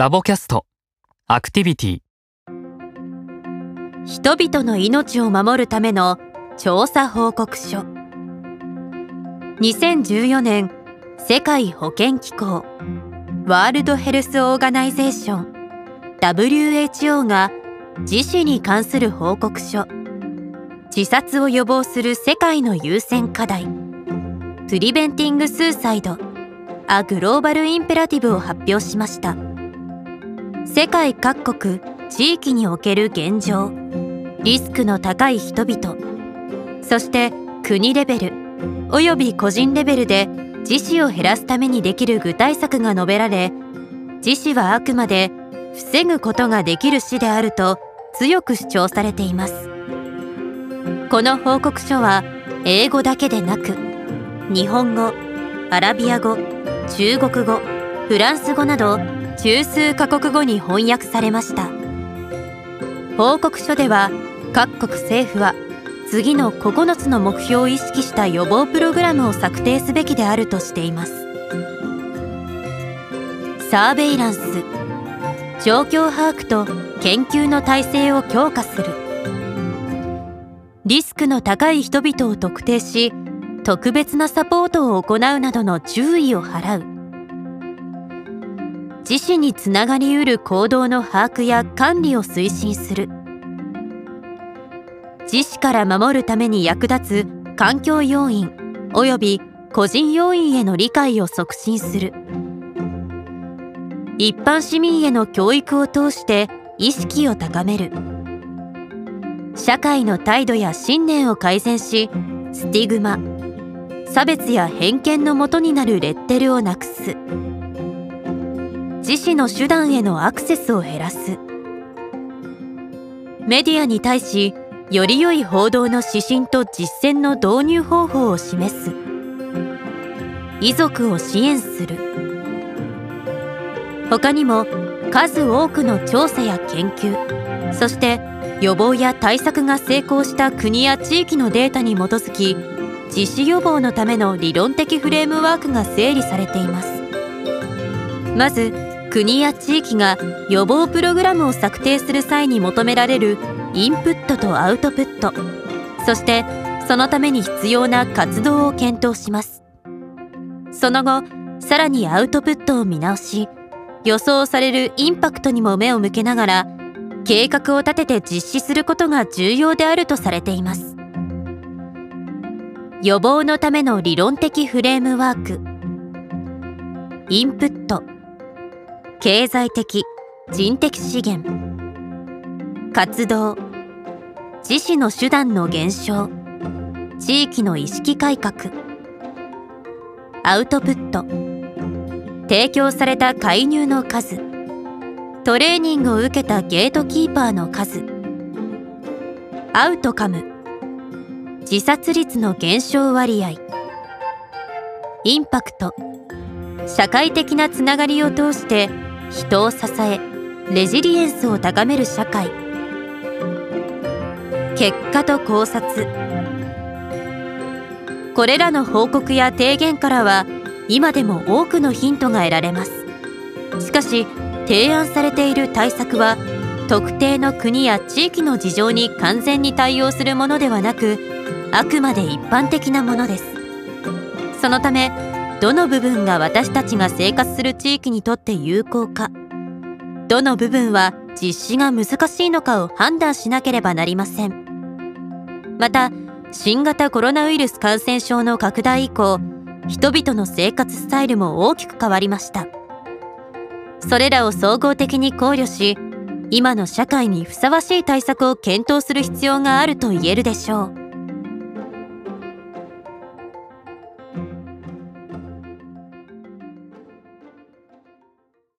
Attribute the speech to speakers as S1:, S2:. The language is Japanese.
S1: ラボキャスト。アクティビティ。
S2: 人々の命を守るための調査報告書。2014年世界保健機構。 World Health Organization。WHO が自死に関する報告書。自殺を予防する世界の優先課題。 Preventing Suicideア・グローバル・インペラティブを発表しました。世界各国地域における現状リスクの高い人々そして国レベルおよび個人レベルで自死を減らすためにできる具体策が述べられ自死はあくまで防ぐことができる死であると強く主張されています。この報告書は英語だけでなく日本語アラビア語中国語フランス語など中数カ国語に翻訳されました。報告書では各国政府は次の9つの目標を意識した予防プログラムを策定すべきであるとしています。サーベイランス状況把握と研究の体制を強化する。リスクの高い人々を特定し特別なサポートを行うなどの注意を払う。自死につながりうる行動の把握や管理を推進する。自死から守るために役立つ環境要因及び個人要因への理解を促進する。一般市民への教育を通して意識を高める。社会の態度や信念を改善しスティグマ差別や偏見のもとになるレッテルをなくす。自死の手段へのアクセスを減らす。メディアに対しより良い報道の指針と実践の導入方法を示す。遺族を支援する。他にも数多くの調査や研究そして予防や対策が成功した国や地域のデータに基づき実施予防のための理論的フレームワークが整理されています。まず国や地域が予防プログラムを策定する際に求められるインプットとアウトプット。そしてそのために必要な活動を検討します。その後さらにアウトプットを見直し予想されるインパクトにも目を向けながら計画を立てて実施することが重要であるとされています。予防のための理論的フレームワーク。インプット。経済的人的資源。活動。自死の手段の減少。地域の意識改革。アウトプット。提供された介入の数。トレーニングを受けたゲートキーパーの数。アウトカム。自殺率の減少割合。インパクト。社会的なつながりを通して人を支えレジリエンスを高める社会。結果と考察。これらの報告や提言からは今でも多くのヒントが得られます。しかし提案されている対策は特定の国や地域の事情に完全に対応するものではなくあくまで一般的なものです。そのためどの部分が私たちが生活する地域にとって有効か。どの部分は実施が難しいのかを判断しなければなりません。また新型コロナウイルス感染症の拡大以降人々の生活スタイルも大きく変わりました。それらを総合的に考慮し今の社会にふさわしい対策を検討する必要があると言えるでしょう。